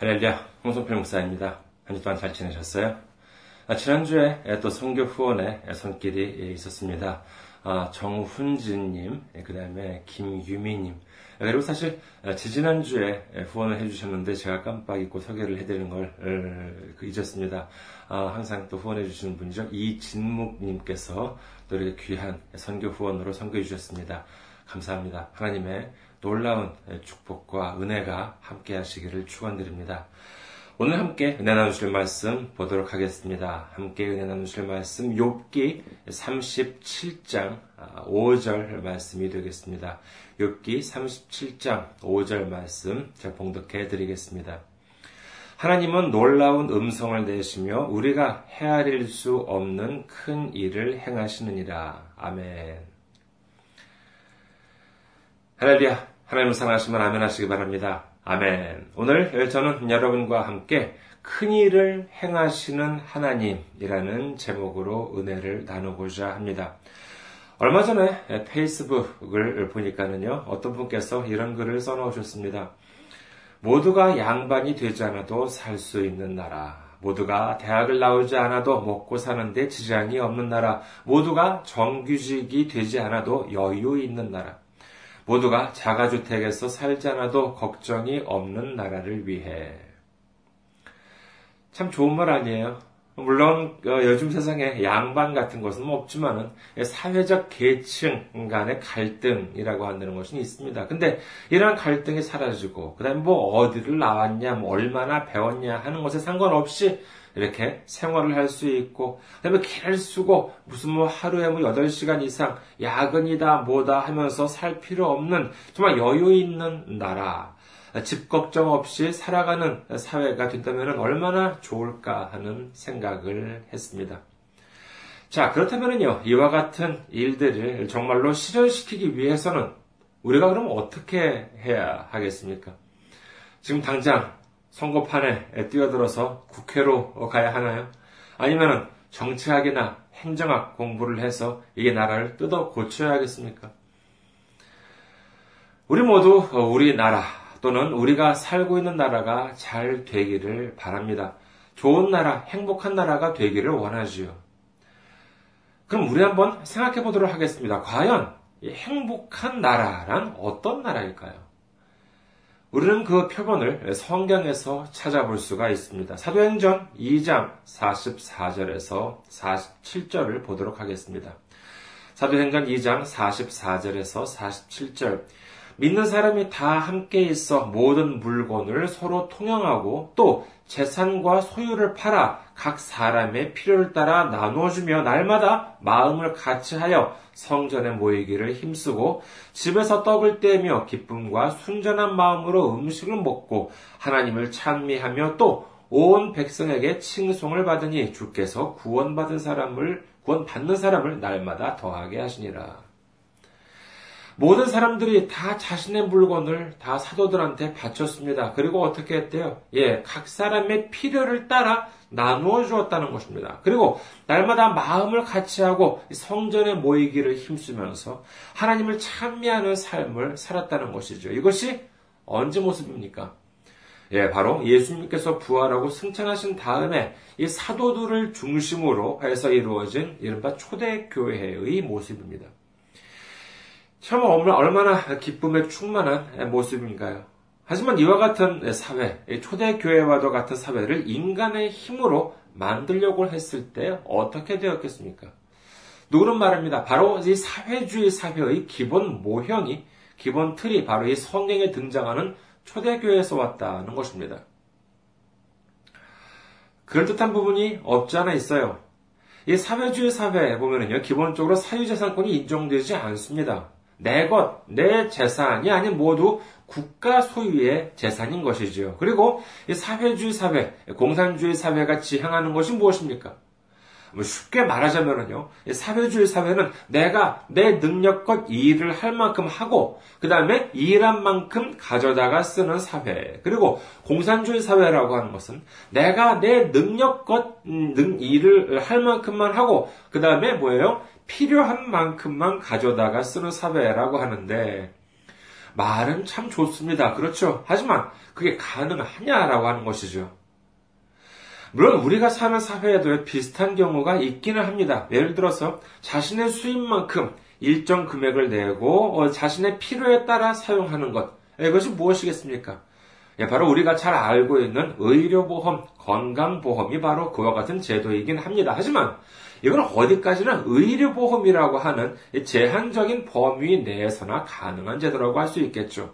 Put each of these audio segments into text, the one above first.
할렐루야, 홍성필 목사입니다. 한 주 동안 잘 지내셨어요? 아, 지난주에 또 선교 후원의 손길이 있었습니다. 아, 정훈진님, 그 다음에 김유미님, 그리고 사실 지지난주에 후원을 해주셨는데 제가 깜빡 잊고 소개를 해드리는 걸그 잊었습니다. 아, 항상 또 후원해주시는 분이죠. 이진묵님께서 또 이렇게 귀한 선교 후원으로 선교해 주셨습니다. 감사합니다. 하나님의 놀라운 축복과 은혜가 함께 하시기를 축원드립니다. 오늘 함께 은혜 나누실 말씀 보도록 하겠습니다. 함께 은혜 나누실 말씀 욥기 37장 5절 말씀이 되겠습니다. 욥기 37장 5절 말씀 제가 봉독해 드리겠습니다. 하나님은 놀라운 음성을 내시며 우리가 헤아릴 수 없는 큰 일을 행하시느니라. 아멘. 할렐루야. 하나님을 사랑하시면 아멘 하시기 바랍니다. 아멘. 오늘 저는 여러분과 함께 큰 일을 행하시는 하나님이라는 제목으로 은혜를 나누고자 합니다. 얼마 전에 페이스북을 보니까는요, 어떤 분께서 이런 글을 써놓으셨습니다. 모두가 양반이 되지 않아도 살 수 있는 나라. 모두가 대학을 나오지 않아도 먹고 사는데 지장이 없는 나라. 모두가 정규직이 되지 않아도 여유 있는 나라. 모두가 자가주택에서 살지 않아도 걱정이 없는 나라를 위해. 참 좋은 말 아니에요? 물론 어, 요즘 세상에 양반 같은 것은 없지만은 사회적 계층 간의 갈등이라고 한다는 것은 있습니다. 근데 이러한 갈등이 사라지고 그다음에 뭐 어디를 나왔냐, 뭐 얼마나 배웠냐 하는 것에 상관없이 이렇게 생활을 할 수 있고, 그 다음에 길을 쓰고, 무슨 뭐 하루에 뭐 8시간 이상 야근이다, 뭐다 하면서 살 필요 없는 정말 여유 있는 나라, 집 걱정 없이 살아가는 사회가 된다면 얼마나 좋을까 하는 생각을 했습니다. 자, 그렇다면요, 이와 같은 일들을 정말로 실현시키기 위해서는 우리가 그럼 어떻게 해야 하겠습니까? 지금 당장 선거판에 뛰어들어서 국회로 가야 하나요? 아니면 정치학이나 행정학 공부를 해서 이게 나라를 뜯어 고쳐야 하겠습니까? 우리 모두 우리나라 또는 우리가 살고 있는 나라가 잘 되기를 바랍니다. 좋은 나라, 행복한 나라가 되기를 원하지요. 그럼 우리 한번 생각해 보도록 하겠습니다. 과연 행복한 나라란 어떤 나라일까요? 우리는 그 표본을 성경에서 찾아볼 수가 있습니다. 사도행전 2장 44절에서 47절을 보도록 하겠습니다. 사도행전 2장 44절에서 47절. 믿는 사람이 다 함께 있어 모든 물건을 서로 통용하고 또 재산과 소유를 팔아 각 사람의 필요를 따라 나누어주며 날마다 마음을 같이 하여 성전에 모이기를 힘쓰고 집에서 떡을 떼며 기쁨과 순전한 마음으로 음식을 먹고 하나님을 찬미하며 또 온 백성에게 칭송을 받으니 주께서 구원받은 사람을 구원받는 사람을 날마다 더하게 하시니라. 모든 사람들이 다 자신의 물건을 다 사도들한테 바쳤습니다. 그리고 어떻게 했대요? 예, 각 사람의 필요를 따라 나누어 주었다는 것입니다. 그리고 날마다 마음을 같이 하고 성전에 모이기를 힘쓰면서 하나님을 찬미하는 삶을 살았다는 것이죠. 이것이 언제 모습입니까? 예, 바로 예수님께서 부활하고 승천하신 다음에 이 사도들을 중심으로 해서 이루어진 이른바 초대교회의 모습입니다. 참 얼마나 기쁨에 충만한 모습인가요? 하지만 이와 같은 사회, 초대교회와도 같은 사회를 인간의 힘으로 만들려고 했을 때 어떻게 되었겠습니까? 누구는 말합니다. 바로 이 사회주의 사회의 기본 모형이, 기본 틀이 바로 이 성경에 등장하는 초대교회에서 왔다는 것입니다. 그럴듯한 부분이 없지 않아 있어요. 이 사회주의 사회에 보면은요, 기본적으로 사유재산권이 인정되지 않습니다. 내 것, 내 재산이 아닌 모두 국가 소유의 재산인 것이지요. 그리고 사회주의 사회, 공산주의 사회가 지향하는 것이 무엇입니까? 뭐 쉽게 말하자면요, 사회주의 사회는 내가 내 능력껏 일을 할 만큼 하고, 그 다음에 일한 만큼 가져다가 쓰는 사회. 그리고 공산주의 사회라고 하는 것은 내가 내 능력껏 음, 일을 할 만큼만 하고, 그 다음에 뭐예요? 필요한 만큼만 가져다가 쓰는 사회라고 하는데, 말은 참 좋습니다. 그렇죠. 하지만 그게 가능하냐라고 하는 것이죠. 물론 우리가 사는 사회에도 비슷한 경우가 있기는 합니다. 예를 들어서 자신의 수입만큼 일정 금액을 내고 어, 자신의 필요에 따라 사용하는 것. 이것이 무엇이겠습니까? 예, 바로 우리가 잘 알고 있는 의료보험, 건강보험이 바로 그와 같은 제도이긴 합니다. 하지만 이건 어디까지나 의료보험이라고 하는 제한적인 범위 내에서나 가능한 제도라고 할 수 있겠죠.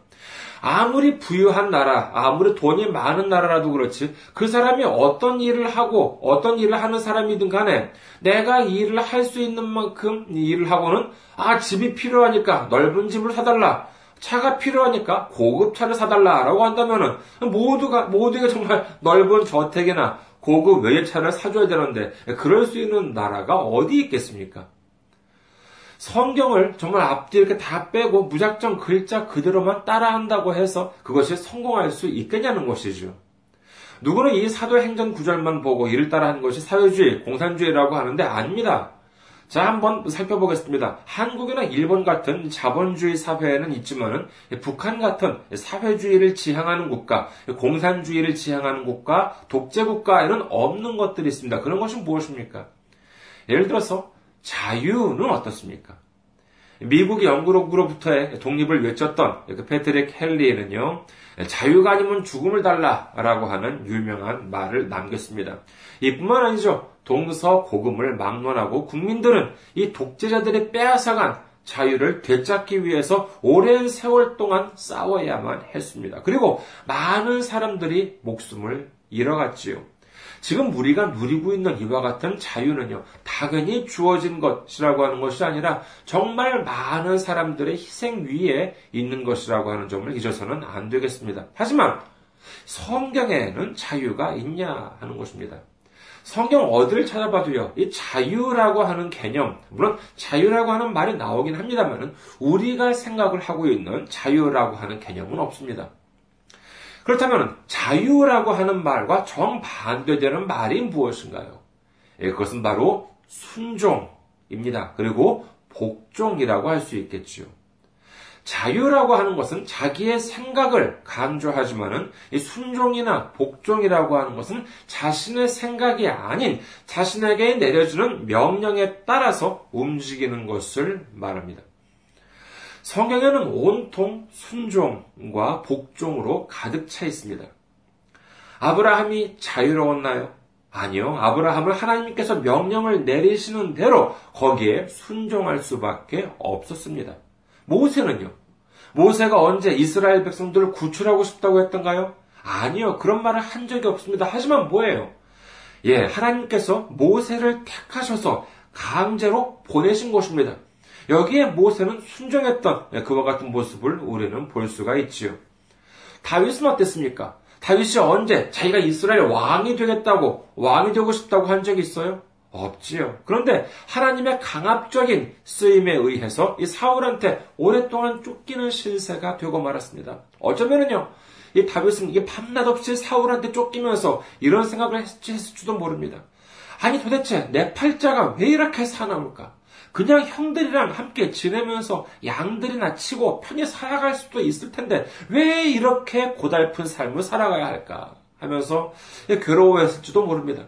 아무리 부유한 나라, 아무리 돈이 많은 나라라도 그렇지, 그 사람이 어떤 일을 하고, 어떤 일을 하는 사람이든 간에, 내가 일을 할 수 있는 만큼 일을 하고는, 아, 집이 필요하니까 넓은 집을 사달라. 차가 필요하니까 고급 차를 사달라라고 한다면은 모두가 모두가 정말 넓은 저택이나 고급 외제차를 사줘야 되는데 그럴 수 있는 나라가 어디 있겠습니까? 성경을 정말 앞뒤 이렇게 다 빼고 무작정 글자 그대로만 따라한다고 해서 그것이 성공할 수 있겠냐는 것이죠. 누구는 이 사도행전 구절만 보고 이를 따라하는 것이 사회주의, 공산주의라고 하는데 아닙니다. 자, 한번 살펴보겠습니다. 한국이나 일본 같은 자본주의 사회에는 있지만은 북한 같은 사회주의를 지향하는 국가, 공산주의를 지향하는 국가, 독재 국가에는 없는 것들이 있습니다. 그런 것이 무엇입니까? 예를 들어서 자유는 어떻습니까? 미국이 영국으로부터의 독립을 외쳤던 그 패트릭 헨리에는요, 자유가 아니면 죽음을 달라라고 하는 유명한 말을 남겼습니다. 이뿐만 아니죠. 동서 고금을 막론하고 국민들은 이 독재자들이 빼앗아간 자유를 되찾기 위해서 오랜 세월 동안 싸워야만 했습니다. 그리고 많은 사람들이 목숨을 잃어갔지요. 지금 우리가 누리고 있는 이와 같은 자유는요, 당연히 주어진 것이라고 하는 것이 아니라 정말 많은 사람들의 희생 위에 있는 것이라고 하는 점을 잊어서는 안 되겠습니다. 하지만 성경에는 자유가 있냐 하는 것입니다. 성경 어디를 찾아봐도요, 이 자유라고 하는 개념, 물론 자유라고 하는 말이 나오긴 합니다만, 우리가 생각을 하고 있는 자유라고 하는 개념은 없습니다. 그렇다면 자유라고 하는 말과 정반대되는 말이 무엇인가요? 예, 그것은 바로 순종입니다. 그리고 복종이라고 할 수 있겠지요. 자유라고 하는 것은 자기의 생각을 강조하지만은 순종이나 복종이라고 하는 것은 자신의 생각이 아닌 자신에게 내려주는 명령에 따라서 움직이는 것을 말합니다. 성경에는 온통 순종과 복종으로 가득 차 있습니다. 아브라함이 자유로웠나요? 아니요. 아브라함을 하나님께서 명령을 내리시는 대로 거기에 순종할 수밖에 없었습니다. 모세는요? 모세가 언제 이스라엘 백성들을 구출하고 싶다고 했던가요? 아니요. 그런 말을 한 적이 없습니다. 하지만 뭐예요? 예, 하나님께서 모세를 택하셔서 강제로 보내신 것입니다. 여기에 모세는 순종했던 예, 그와 같은 모습을 우리는 볼 수가 있지요. 다윗은 어땠습니까? 다윗이 언제 자기가 이스라엘 왕이 되겠다고 왕이 되고 싶다고 한 적이 있어요? 없지요. 그런데 하나님의 강압적인 쓰임에 의해서 이 사울한테 오랫동안 쫓기는 신세가 되고 말았습니다. 어쩌면은요, 이 다윗은 이게 밤낮 없이 사울한테 쫓기면서 이런 생각을 했을지도 모릅니다. 아니 도대체 내 팔자가 왜 이렇게 사나울까? 그냥 형들이랑 함께 지내면서 양들이나 치고 편히 살아갈 수도 있을 텐데 왜 이렇게 고달픈 삶을 살아가야 할까? 하면서 괴로워했을지도 모릅니다.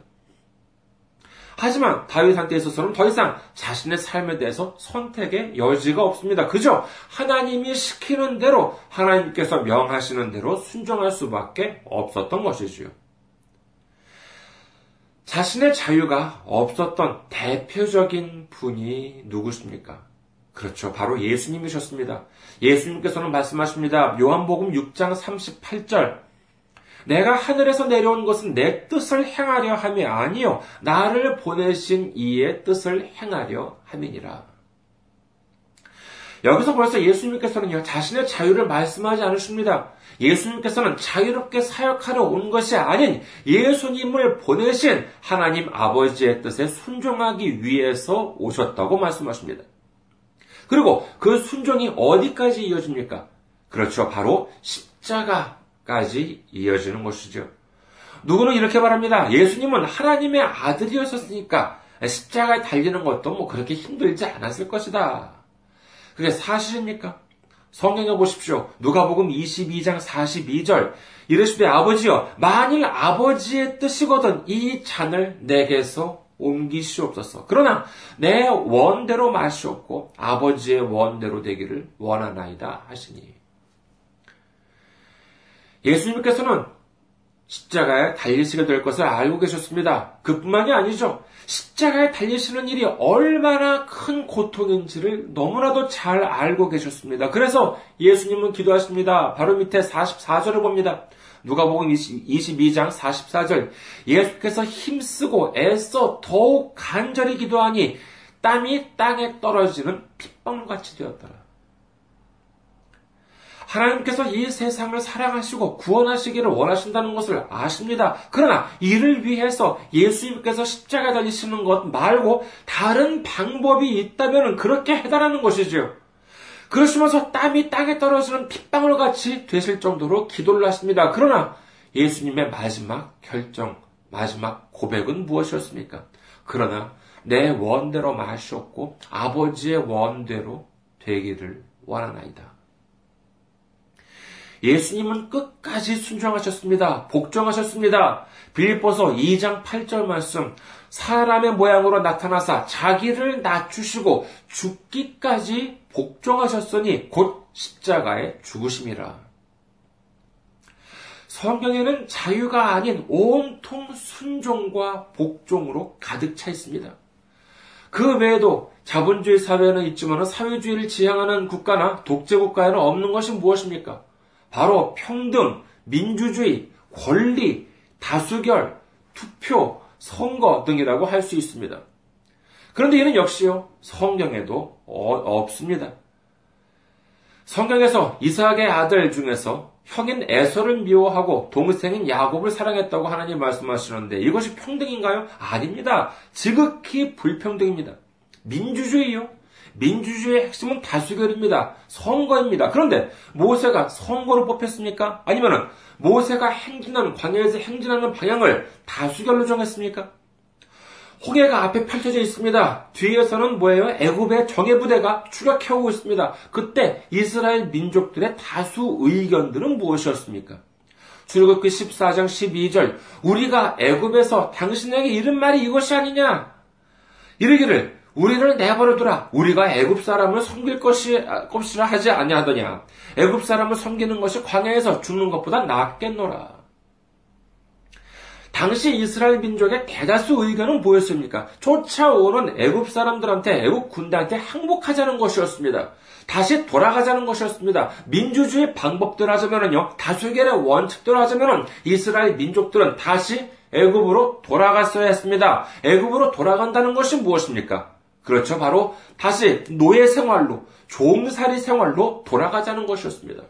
하지만 다윗한테 있어서는 더 이상 자신의 삶에 대해서 선택의 여지가 없습니다. 그저 하나님이 시키는 대로 하나님께서 명하시는 대로 순종할 수밖에 없었던 것이지요. 자신의 자유가 없었던 대표적인 분이 누구십니까? 그렇죠. 바로 예수님이셨습니다. 예수님께서는 말씀하십니다. 요한복음 6장 38절. 내가 하늘에서 내려온 것은 내 뜻을 행하려 함이 아니요 나를 보내신 이의 뜻을 행하려 함이니라. 여기서 벌써 예수님께서는요 자신의 자유를 말씀하지 않으십니다. 예수님께서는 자유롭게 사역하러 온 것이 아닌 예수님을 보내신 하나님 아버지의 뜻에 순종하기 위해서 오셨다고 말씀하십니다. 그리고 그 순종이 어디까지 이어집니까? 그렇죠. 바로 십자가 까지 이어지는 것이죠. 누구는 이렇게 말합니다. 예수님은 하나님의 아들이었었으니까 십자가에 달리는 것도 뭐 그렇게 힘들지 않았을 것이다. 그게 사실입니까? 성경에 보십시오. 누가복음 22장 42절. 이르시되 아버지여 만일 아버지의 뜻이거든 이 잔을 내게서 옮기시옵소서. 그러나 내 원대로 마시옵고 아버지의 원대로 되기를 원하나이다 하시니. 예수님께서는 십자가에 달리시게 될 것을 알고 계셨습니다. 그뿐만이 아니죠. 십자가에 달리시는 일이 얼마나 큰 고통인지를 너무나도 잘 알고 계셨습니다. 그래서 예수님은 기도하십니다. 바로 밑에 44절을 봅니다. 누가복음 22장 44절 예수께서 힘쓰고 애써 더욱 간절히 기도하니 땀이 땅에 떨어지는 핏방울같이 되었더라. 하나님께서 이 세상을 사랑하시고 구원하시기를 원하신다는 것을 아십니다. 그러나 이를 위해서 예수님께서 십자가 달리시는 것 말고 다른 방법이 있다면 그렇게 해달라는 것이지요. 그러시면서 땀이 땅에 떨어지는 핏방울 같이 되실 정도로 기도를 하십니다. 그러나 예수님의 마지막 결정, 마지막 고백은 무엇이었습니까? 그러나 내 원대로 마시옵고 아버지의 원대로 되기를 원하나이다. 예수님은 끝까지 순종하셨습니다. 복종하셨습니다. 빌립보서 2장 8절 말씀 사람의 모양으로 나타나사 자기를 낮추시고 죽기까지 복종하셨으니 곧 십자가에 죽으심이라. 성경에는 자유가 아닌 온통 순종과 복종으로 가득 차 있습니다. 그 외에도 자본주의 사회는 있지만 사회주의를 지향하는 국가나 독재 국가에는 없는 것이 무엇입니까? 바로 평등, 민주주의, 권리, 다수결, 투표, 선거 등이라고 할 수 있습니다. 그런데 이는 역시요, 성경에도 어, 없습니다. 성경에서 이삭의 아들 중에서 형인 에서를 미워하고 동생인 야곱을 사랑했다고 하나님 말씀하시는데 이것이 평등인가요? 아닙니다. 지극히 불평등입니다. 민주주의요? 민주주의의 핵심은 다수결입니다. 선거입니다. 그런데 모세가 선거로 뽑혔습니까? 아니면 모세가 행진하는 광야에서 행진하는 방향을 다수결로 정했습니까? 홍해가 앞에 펼쳐져 있습니다. 뒤에서는 뭐예요? 애굽의 정예 부대가 추격해오고 있습니다. 그때 이스라엘 민족들의 다수 의견들은 무엇이었습니까? 출애굽기 14장 12절 우리가 애굽에서 당신에게 이른 말이 이것이 아니냐? 이르기를 우리를 내버려두라. 우리가 애굽 사람을 섬길 것이 것이라 하지 아니하더냐. 애굽 사람을 섬기는 것이 광야에서 죽는 것보다 낫겠노라. 당시 이스라엘 민족의 대다수 의견은 뭐였습니까? 쫓아오는 애굽 사람들한테 애굽 군대한테 항복하자는 것이었습니다. 다시 돌아가자는 것이었습니다. 민주주의 방법대로 하자면요, 다수결의 원칙대로 하자면 이스라엘 민족들은 다시 애굽으로 돌아갔어야 했습니다. 애굽으로 돌아간다는 것이 무엇입니까? 그렇죠. 바로 다시 노예 생활로, 종살이 생활로 돌아가자는 것이었습니다.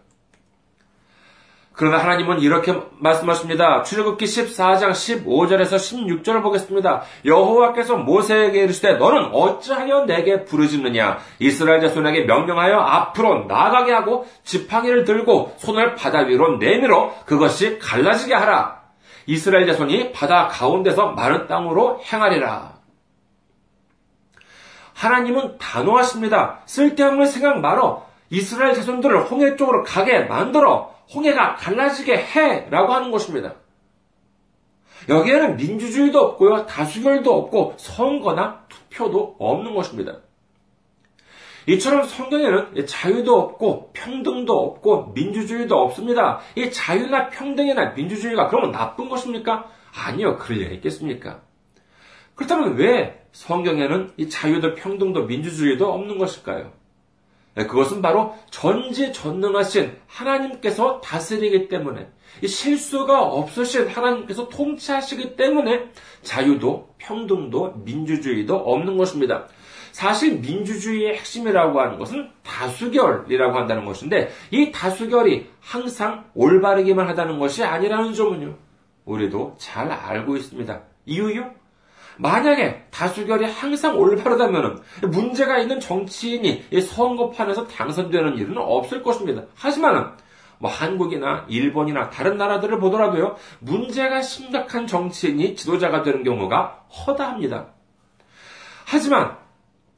그러나 하나님은 이렇게 말씀하십니다. 출애굽기 14장 15절에서 16절을 보겠습니다. 여호와께서 모세에게 이르시되 너는 어찌하여 내게 부르짖느냐 이스라엘 자손에게 명령하여 앞으로 나가게 하고 지팡이를 들고 손을 바다 위로 내밀어 그것이 갈라지게 하라. 이스라엘 자손이 바다 가운데서 마른 땅으로 행하리라. 하나님은 단호하십니다. 쓸데없는 생각 말어 이스라엘 자손들을 홍해 쪽으로 가게 만들어 홍해가 갈라지게 해 라고 하는 것입니다. 여기에는 민주주의도 없고요, 다수결도 없고, 선거나 투표도 없는 것입니다. 이처럼 성경에는 자유도 없고, 평등도 없고, 민주주의도 없습니다. 이 자유나 평등이나 민주주의가 그러면 나쁜 것입니까? 아니요, 그럴 리가 있겠습니까? 그렇다면 왜 성경에는 이 자유도 평등도 민주주의도 없는 것일까요? 네, 그것은 바로 전지전능하신 하나님께서 다스리기 때문에 실수가 없으신 하나님께서 통치하시기 때문에 자유도 평등도 민주주의도 없는 것입니다. 사실 민주주의의 핵심이라고 하는 것은 다수결이라고 한다는 것인데 이 다수결이 항상 올바르기만 하다는 것이 아니라는 점은요. 우리도 잘 알고 있습니다. 이유요? 만약에 다수결이 항상 올바르다면 문제가 있는 정치인이 선거판에서 당선되는 일은 없을 것입니다. 하지만 뭐 한국이나 일본이나 다른 나라들을 보더라도요 문제가 심각한 정치인이 지도자가 되는 경우가 허다합니다. 하지만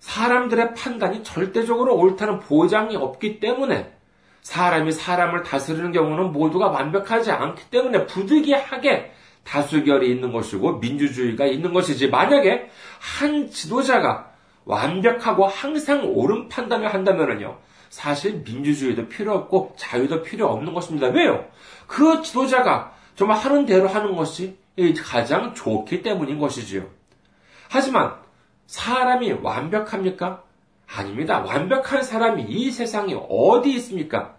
사람들의 판단이 절대적으로 옳다는 보장이 없기 때문에 사람이 사람을 다스리는 경우는 모두가 완벽하지 않기 때문에 부득이하게 다수결이 있는 것이고 민주주의가 있는 것이지 만약에 한 지도자가 완벽하고 항상 옳은 판단을 한다면요. 사실 민주주의도 필요 없고 자유도 필요 없는 것입니다. 왜요? 그 지도자가 정말 하는 대로 하는 것이 가장 좋기 때문인 것이지요. 하지만 사람이 완벽합니까? 아닙니다. 완벽한 사람이 이 세상에 어디 있습니까?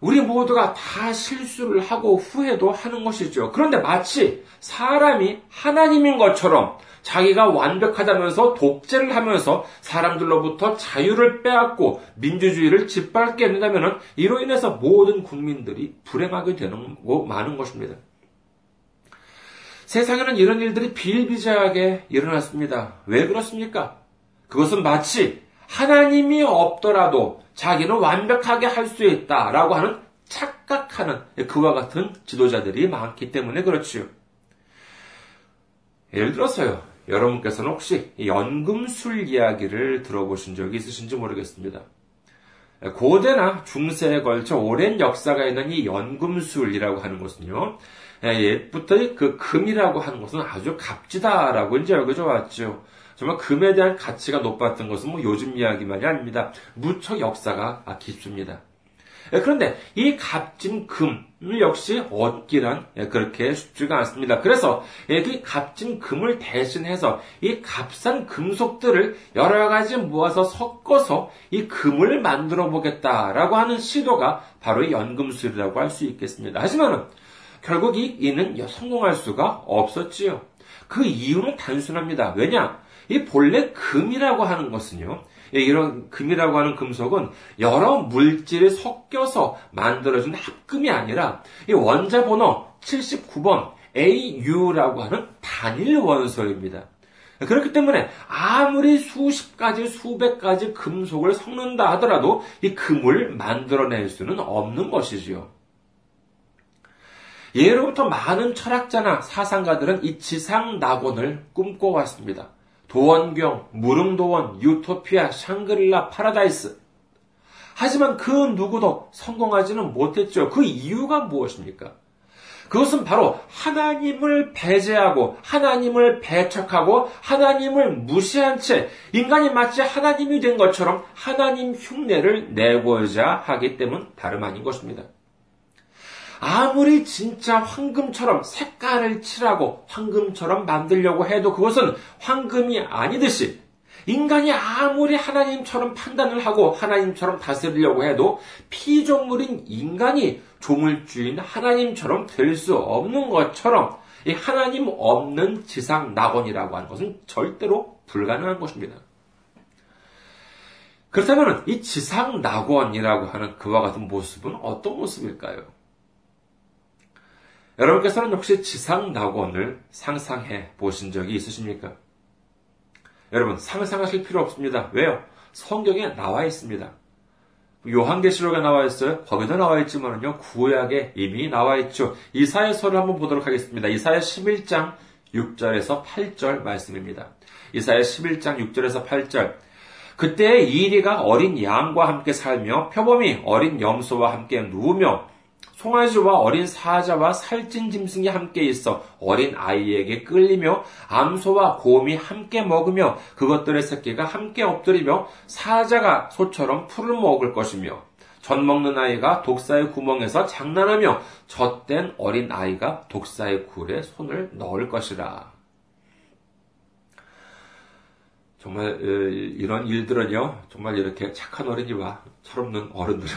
우리 모두가 다 실수를 하고 후회도 하는 것이죠. 그런데 마치 사람이 하나님인 것처럼 자기가 완벽하다면서 독재를 하면서 사람들로부터 자유를 빼앗고 민주주의를 짓밟게 된다면 이로 인해서 모든 국민들이 불행하게 되는 거 많은 것입니다. 세상에는 이런 일들이 비일비재하게 일어났습니다. 왜 그렇습니까? 그것은 마치 하나님이 없더라도 자기는 완벽하게 할 수 있다라고 하는 착각하는 그와 같은 지도자들이 많기 때문에 그렇지요. 예를 들어서요. 여러분께서는 혹시 연금술 이야기를 들어보신 적이 있으신지 모르겠습니다. 고대나 중세에 걸쳐 오랜 역사가 있는 이 연금술이라고 하는 것은요. 옛부터 그 금이라고 하는 것은 아주 값지다라고 이제 여겨져 왔죠. 정말 금에 대한 가치가 높았던 것은 뭐 요즘 이야기만이 아닙니다. 무척 역사가 깊습니다. 예, 그런데 이 값진 금을 역시 얻기란 예, 그렇게 쉽지가 않습니다. 그래서 이 값진 금을 대신해서 이 값싼 금속들을 여러 가지 모아서 섞어서 이 금을 만들어 보겠다라고 하는 시도가 바로 연금술이라고 할 수 있겠습니다. 하지만 결국 이 이는 성공할 수가 없었지요. 그 이유는 단순합니다. 왜냐? 이 본래 금이라고 하는 것은요. 예, 이런 금이라고 하는 금속은 여러 물질이 섞여서 만들어진 합금이 아니라 이 원자 번호 79번 AU라고 하는 단일 원소입니다. 그렇기 때문에 아무리 수십 가지, 수백 가지 금속을 섞는다 하더라도 이 금을 만들어낼 수는 없는 것이지요. 예로부터 많은 철학자나 사상가들은 이 지상 낙원을 꿈꿔왔습니다. 도원경, 무릉도원, 유토피아, 샹그릴라, 파라다이스. 하지만 그 누구도 성공하지는 못했죠. 그 이유가 무엇입니까? 그것은 바로 하나님을 배제하고 하나님을 배척하고 하나님을 무시한 채 인간이 마치 하나님이 된 것처럼 하나님 흉내를 내고자 하기 때문 다름 아닌 것입니다. 아무리 진짜 황금처럼 색깔을 칠하고 황금처럼 만들려고 해도 그것은 황금이 아니듯이 인간이 아무리 하나님처럼 판단을 하고 하나님처럼 다스리려고 해도 피조물인 인간이 조물주인 하나님처럼 될 수 없는 것처럼 이 하나님 없는 지상 낙원이라고 하는 것은 절대로 불가능한 것입니다. 그렇다면 이 지상 낙원이라고 하는 그와 같은 모습은 어떤 모습일까요? 여러분께서는 혹시 지상 낙원을 상상해 보신 적이 있으십니까? 여러분, 상상하실 필요 없습니다. 왜요? 성경에 나와 있습니다. 요한계시록에 나와 있어요. 거기도 나와 있지만요. 구약에 이미 나와 있죠. 이사야서를 한번 보도록 하겠습니다. 이사야 11장 6절에서 8절 말씀입니다. 이사야 11장 6절에서 8절. 그때 이리가 어린 양과 함께 살며 표범이 어린 염소와 함께 누우며 송아지와 어린 사자와 살찐 짐승이 함께 있어 어린 아이에게 끌리며 암소와 곰이 함께 먹으며 그것들의 새끼가 함께 엎드리며 사자가 소처럼 풀을 먹을 것이며 젖 먹는 아이가 독사의 구멍에서 장난하며 젖된 어린 아이가 독사의 굴에 손을 넣을 것이라. 정말 이런 일들은요, 정말 이렇게 착한 어린이와 철없는 어른들은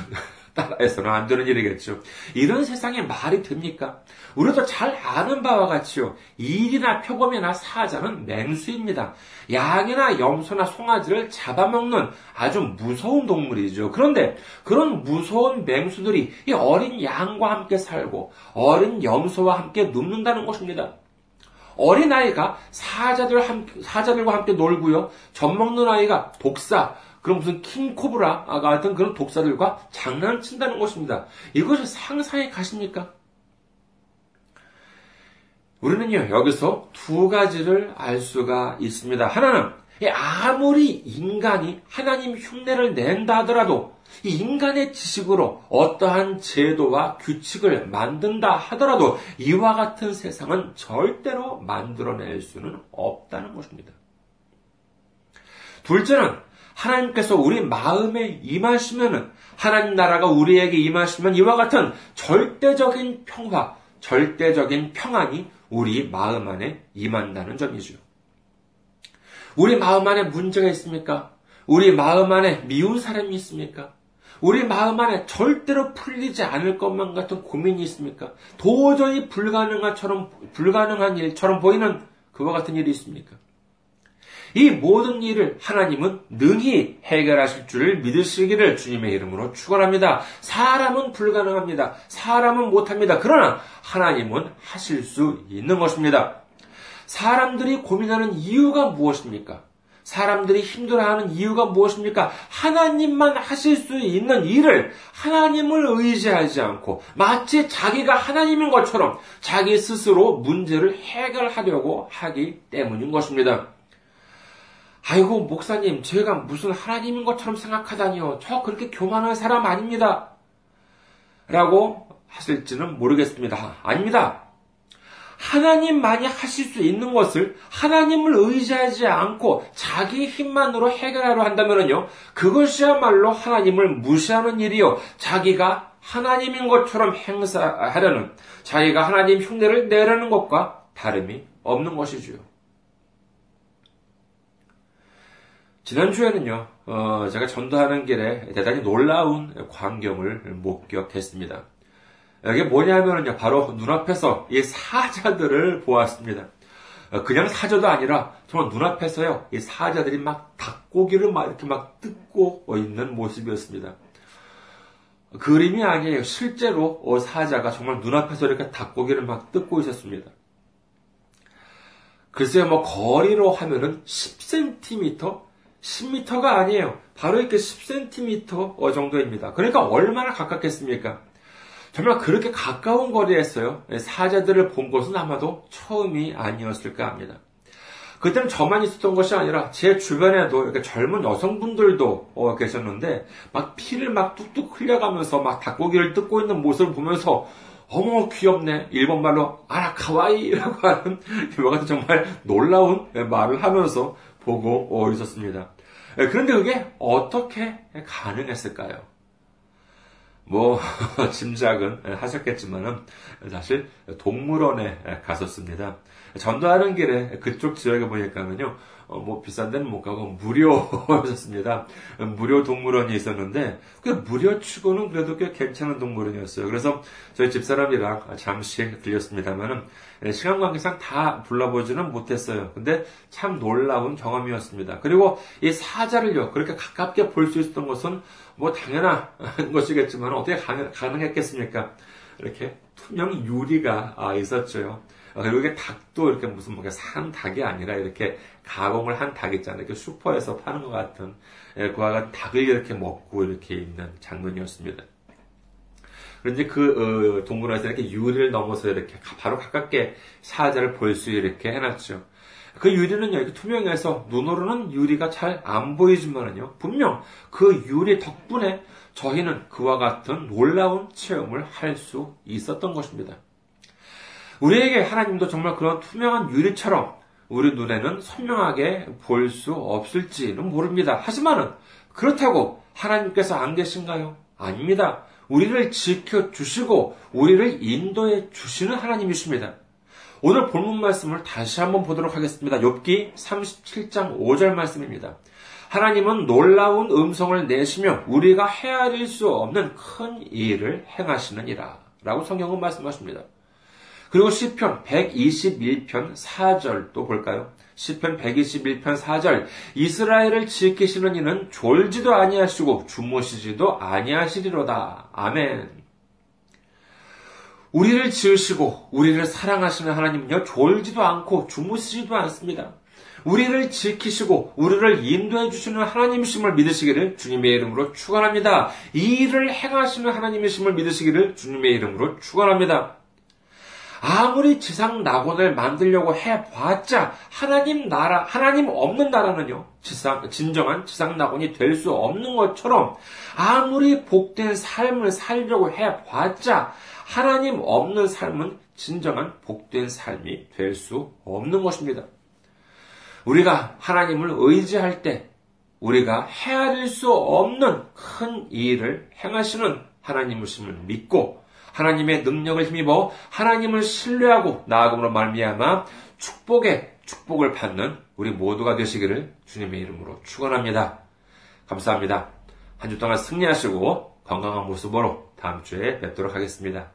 따라해서는 안 되는 일이겠죠. 이런 세상에 말이 됩니까? 우리도 잘 아는 바와 같이요. 일이나 표범이나 사자는 맹수입니다. 양이나 염소나 송아지를 잡아먹는 아주 무서운 동물이죠. 그런데 그런 무서운 맹수들이 이 어린 양과 함께 살고 어린 염소와 함께 눕는다는 것입니다. 어린아이가 사자들 함, 사자들과 함께 놀고요. 젖 먹는 아이가 독사, 그런 무슨 킹코브라 같은 그런 독사들과 장난친다는 것입니다. 이것이 상상에 가십니까? 우리는요, 여기서 두 가지를 알 수가 있습니다. 하나는 아무리 인간이 하나님 흉내를 낸다 하더라도 이 인간의 지식으로 어떠한 제도와 규칙을 만든다 하더라도 이와 같은 세상은 절대로 만들어낼 수는 없다는 것입니다. 둘째는 하나님께서 우리 마음에 임하시면은 하나님 나라가 우리에게 임하시면 이와 같은 절대적인 평화, 절대적인 평안이 우리 마음 안에 임한다는 점이죠. 우리 마음 안에 문제가 있습니까? 우리 마음 안에 미운 사람이 있습니까? 우리 마음 안에 절대로 풀리지 않을 것만 같은 고민이 있습니까? 도저히 불가능한처럼, 불가능한 일처럼 보이는 그와 같은 일이 있습니까? 이 모든 일을 하나님은 능히 해결하실 줄을 믿으시기를 주님의 이름으로 축원합니다. 사람은 불가능합니다. 사람은 못합니다. 그러나 하나님은 하실 수 있는 것입니다. 사람들이 고민하는 이유가 무엇입니까? 사람들이 힘들어하는 이유가 무엇입니까? 하나님만 하실 수 있는 일을 하나님을 의지하지 않고 마치 자기가 하나님인 것처럼 자기 스스로 문제를 해결하려고 하기 때문인 것입니다. 아이고, 목사님, 제가 무슨 하나님인 것처럼 생각하다니요. 저 그렇게 교만한 사람 아닙니다. 라고 하실지는 모르겠습니다. 아닙니다. 하나님만이 하실 수 있는 것을 하나님을 의지하지 않고 자기 힘만으로 해결하려 한다면요. 그것이야말로 하나님을 무시하는 일이요. 자기가 하나님인 것처럼 행사하려는, 자기가 하나님 흉내를 내려는 것과 다름이 없는 것이지요. 지난주에는요, 어, 제가 전도하는 길에 대단히 놀라운 광경을 목격했습니다. 이게 뭐냐면요, 바로 눈앞에서 이 사자들을 보았습니다. 어, 그냥 사자도 아니라 정말 눈앞에서요, 이 사자들이 막 닭고기를 막 이렇게 막 뜯고 있는 모습이었습니다. 그림이 아니에요. 실제로 어, 사자가 정말 눈앞에서 이렇게 닭고기를 막 뜯고 있었습니다. 글쎄요, 뭐, 거리로 하면은 10cm, 10m가 아니에요. 바로 이렇게 10cm 정도입니다. 그러니까 얼마나 가깝겠습니까? 정말 그렇게 가까운 거리에서요, 사자들을 본 것은 아마도 처음이 아니었을까 합니다. 그때는 저만 있었던 것이 아니라 제 주변에도 이렇게 젊은 여성분들도 어, 계셨는데 막 피를 막 뚝뚝 흘려가면서 막 닭고기를 뜯고 있는 모습을 보면서 어머 귀엽네 일본말로 아라카와이라고 하는 이와 같은 정말 놀라운 말을 하면서 보고 어, 있었습니다. 예, 그런데 그게 어떻게 가능했을까요? 뭐, 짐작은 하셨겠지만은, 사실 동물원에 갔었습니다. 전도하는 길에 그쪽 지역에 보니까는요, 어, 뭐 비싼 데는 못 가고 무료였었습니다. 무료 동물원이 있었는데 그 무료 치고는 그래도 꽤 괜찮은 동물원이었어요. 그래서 저희 집사람이랑 잠시 들렸습니다만은 예, 시간 관계상 다 불러보지는 못했어요. 근데 참 놀라운 경험이었습니다. 그리고 이 사자를요 그렇게 가깝게 볼 수 있었던 것은 뭐 당연한 것이겠지만 어떻게 가능했겠습니까? 이렇게 투명 유리가 아, 있었죠. 아, 그리고 이게 닭도 이렇게 무슨 뭔가 산 닭이 아니라 이렇게 가공을 한 닭 있잖아요. 이렇게 슈퍼에서 파는 것 같은 예, 그와 같은 닭을 이렇게 먹고 이렇게 있는 장면이었습니다. 그런데 그 어, 동물원에서 이렇게 유리를 넘어서 이렇게 바로 가깝게 사자를 볼 수 이렇게 해놨죠. 그 유리는요, 이렇게 투명해서 눈으로는 유리가 잘 안 보이지만은요, 분명 그 유리 덕분에 저희는 그와 같은 놀라운 체험을 할 수 있었던 것입니다. 우리에게 하나님도 정말 그런 투명한 유리처럼 우리 눈에는 선명하게 볼 수 없을지는 모릅니다. 하지만은 그렇다고 하나님께서 안 계신가요? 아닙니다. 우리를 지켜 주시고 우리를 인도해 주시는 하나님이십니다. 오늘 본문 말씀을 다시 한번 보도록 하겠습니다. 욥기 37장 5절 말씀입니다. 하나님은 놀라운 음성을 내시며 우리가 헤아릴 수 없는 큰 일을 행하시느니라. 라고 성경은 말씀하십니다. 그리고 시편 121편 4절도 볼까요? 시편 121편 4절 이스라엘을 지키시는 이는 졸지도 아니하시고 주무시지도 아니하시리로다. 아멘. 우리를 지으시고 우리를 사랑하시는 하나님은요 졸지도 않고 주무시지도 않습니다. 우리를 지키시고 우리를 인도해 주시는 하나님이심을 믿으시기를 주님의 이름으로 축원합니다. 이 일을 행하시는 하나님이심을 믿으시기를 주님의 이름으로 축원합니다. 아무리 지상 낙원을 만들려고 해봤자 하나님 나라, 하나님 없는 나라는요, 지상, 진정한 지상 낙원이 될 수 없는 것처럼 아무리 복된 삶을 살려고 해봤자 하나님 없는 삶은 진정한 복된 삶이 될 수 없는 것입니다. 우리가 하나님을 의지할 때 우리가 헤아릴 수 없는 큰 일을 행하시는 하나님이심을 믿고 하나님의 능력을 힘입어 하나님을 신뢰하고 나아감으로 말미암아 축복의 축복을 받는 우리 모두가 되시기를 주님의 이름으로 축원합니다. 감사합니다. 한 주 동안 승리하시고 건강한 모습으로 다음 주에 뵙도록 하겠습니다.